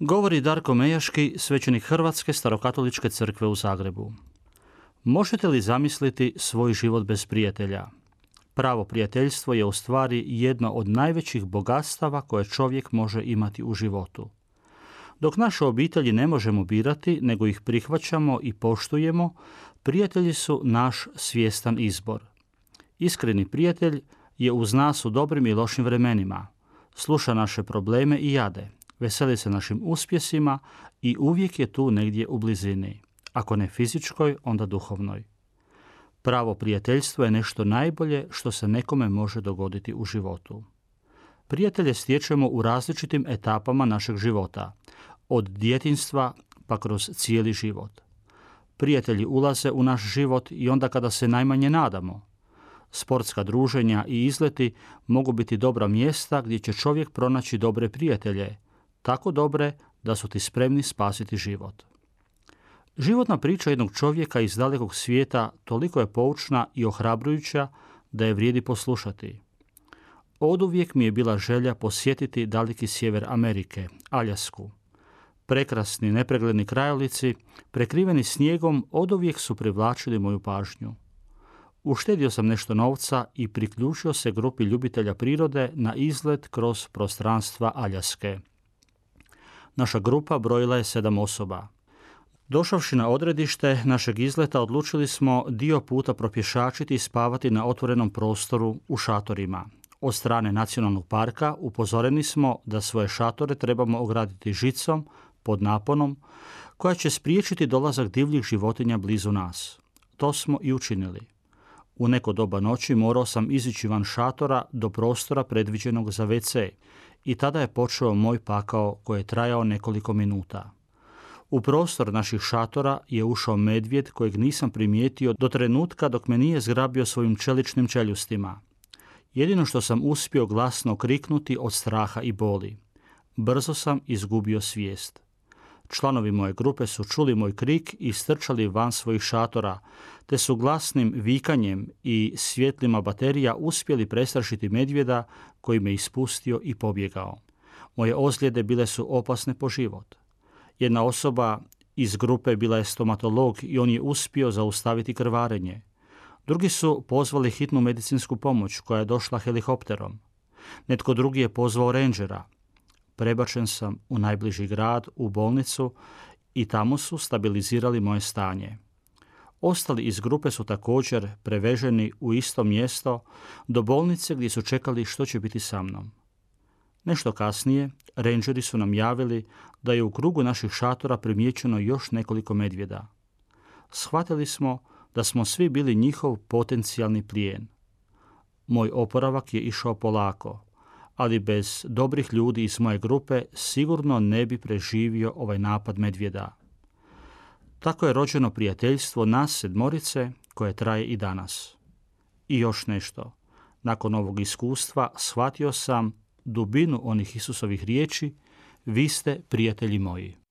Govori Darko Mejaški, svećenik Hrvatske starokatoličke crkve u Zagrebu. Možete li zamisliti svoj život bez prijatelja? Pravo prijateljstvo je u stvari jedno od najvećih bogatstava koje čovjek može imati u životu. Dok naše obitelji ne možemo birati, nego ih prihvaćamo i poštujemo, prijatelji su naš svjestan izbor. Iskreni prijatelj je uz nas u dobrim i lošim vremenima. Sluša naše probleme i jade, veseli se našim uspjesima i uvijek je tu negdje u blizini. Ako ne fizičkoj, onda duhovnoj. Pravo prijateljstvo je nešto najbolje što se nekome može dogoditi u životu. Prijatelje stječemo u različitim etapama našeg života, od djetinstva pa kroz cijeli život. Prijatelji ulaze u naš život i onda kada se najmanje nadamo. Sportska druženja i izleti mogu biti dobra mjesta gdje će čovjek pronaći dobre prijatelje, tako dobre da su ti spremni spasiti život. Životna priča jednog čovjeka iz dalekog svijeta toliko je poučna i ohrabrujuća da je vrijedi poslušati. Oduvijek mi je bila želja posjetiti daleki sjever Amerike, Aljasku. Prekrasni, nepregledni krajolici, prekriveni snijegom, oduvijek su privlačili moju pažnju. Uštedio sam nešto novca i priključio se grupi ljubitelja prirode na izlet kroz prostranstva Aljaske. Naša grupa brojila je sedam osoba. Došavši na odredište našeg izleta odlučili smo dio puta propješačiti i spavati na otvorenom prostoru u šatorima. Od strane nacionalnog parka upozoreni smo da svoje šatore trebamo ograditi žicom pod naponom koja će spriječiti dolazak divljih životinja blizu nas. To smo i učinili. U neko doba noći morao sam izići van šatora do prostora predviđenog za WC i tada je počeo moj pakao koji je trajao nekoliko minuta. U prostor naših šatora je ušao medvjed kojeg nisam primijetio do trenutka dok me nije zgrabio svojim čeličnim čeljustima. Jedino što sam uspio glasno kriknuti od straha i boli. Brzo sam izgubio svijest. Članovi moje grupe su čuli moj krik i strčali van svojih šatora, te su glasnim vikanjem i svjetlima baterija uspjeli prestrašiti medvjeda koji me ispustio i pobjegao. Moje ozljede bile su opasne po život. Jedna osoba iz grupe bila je stomatolog i on je uspio zaustaviti krvarenje. Drugi su pozvali hitnu medicinsku pomoć koja je došla helikopterom. Netko drugi je pozvao rangera – prebačen sam u najbliži grad, u bolnicu i tamo su stabilizirali moje stanje. Ostali iz grupe su također preveženi u isto mjesto do bolnice gdje su čekali što će biti sa mnom. Nešto kasnije, rangeri su nam javili da je u krugu naših šatora primijećeno još nekoliko medvjeda. Shvatili smo da smo svi bili njihov potencijalni plijen. Moj oporavak je išao polako, ali bez dobrih ljudi iz moje grupe sigurno ne bi preživio ovaj napad medvjeda. Tako je rođeno prijateljstvo nas sedmorice koje traje i danas. I još nešto. Nakon ovog iskustva shvatio sam dubinu onih Isusovih riječi, vi ste prijatelji moji.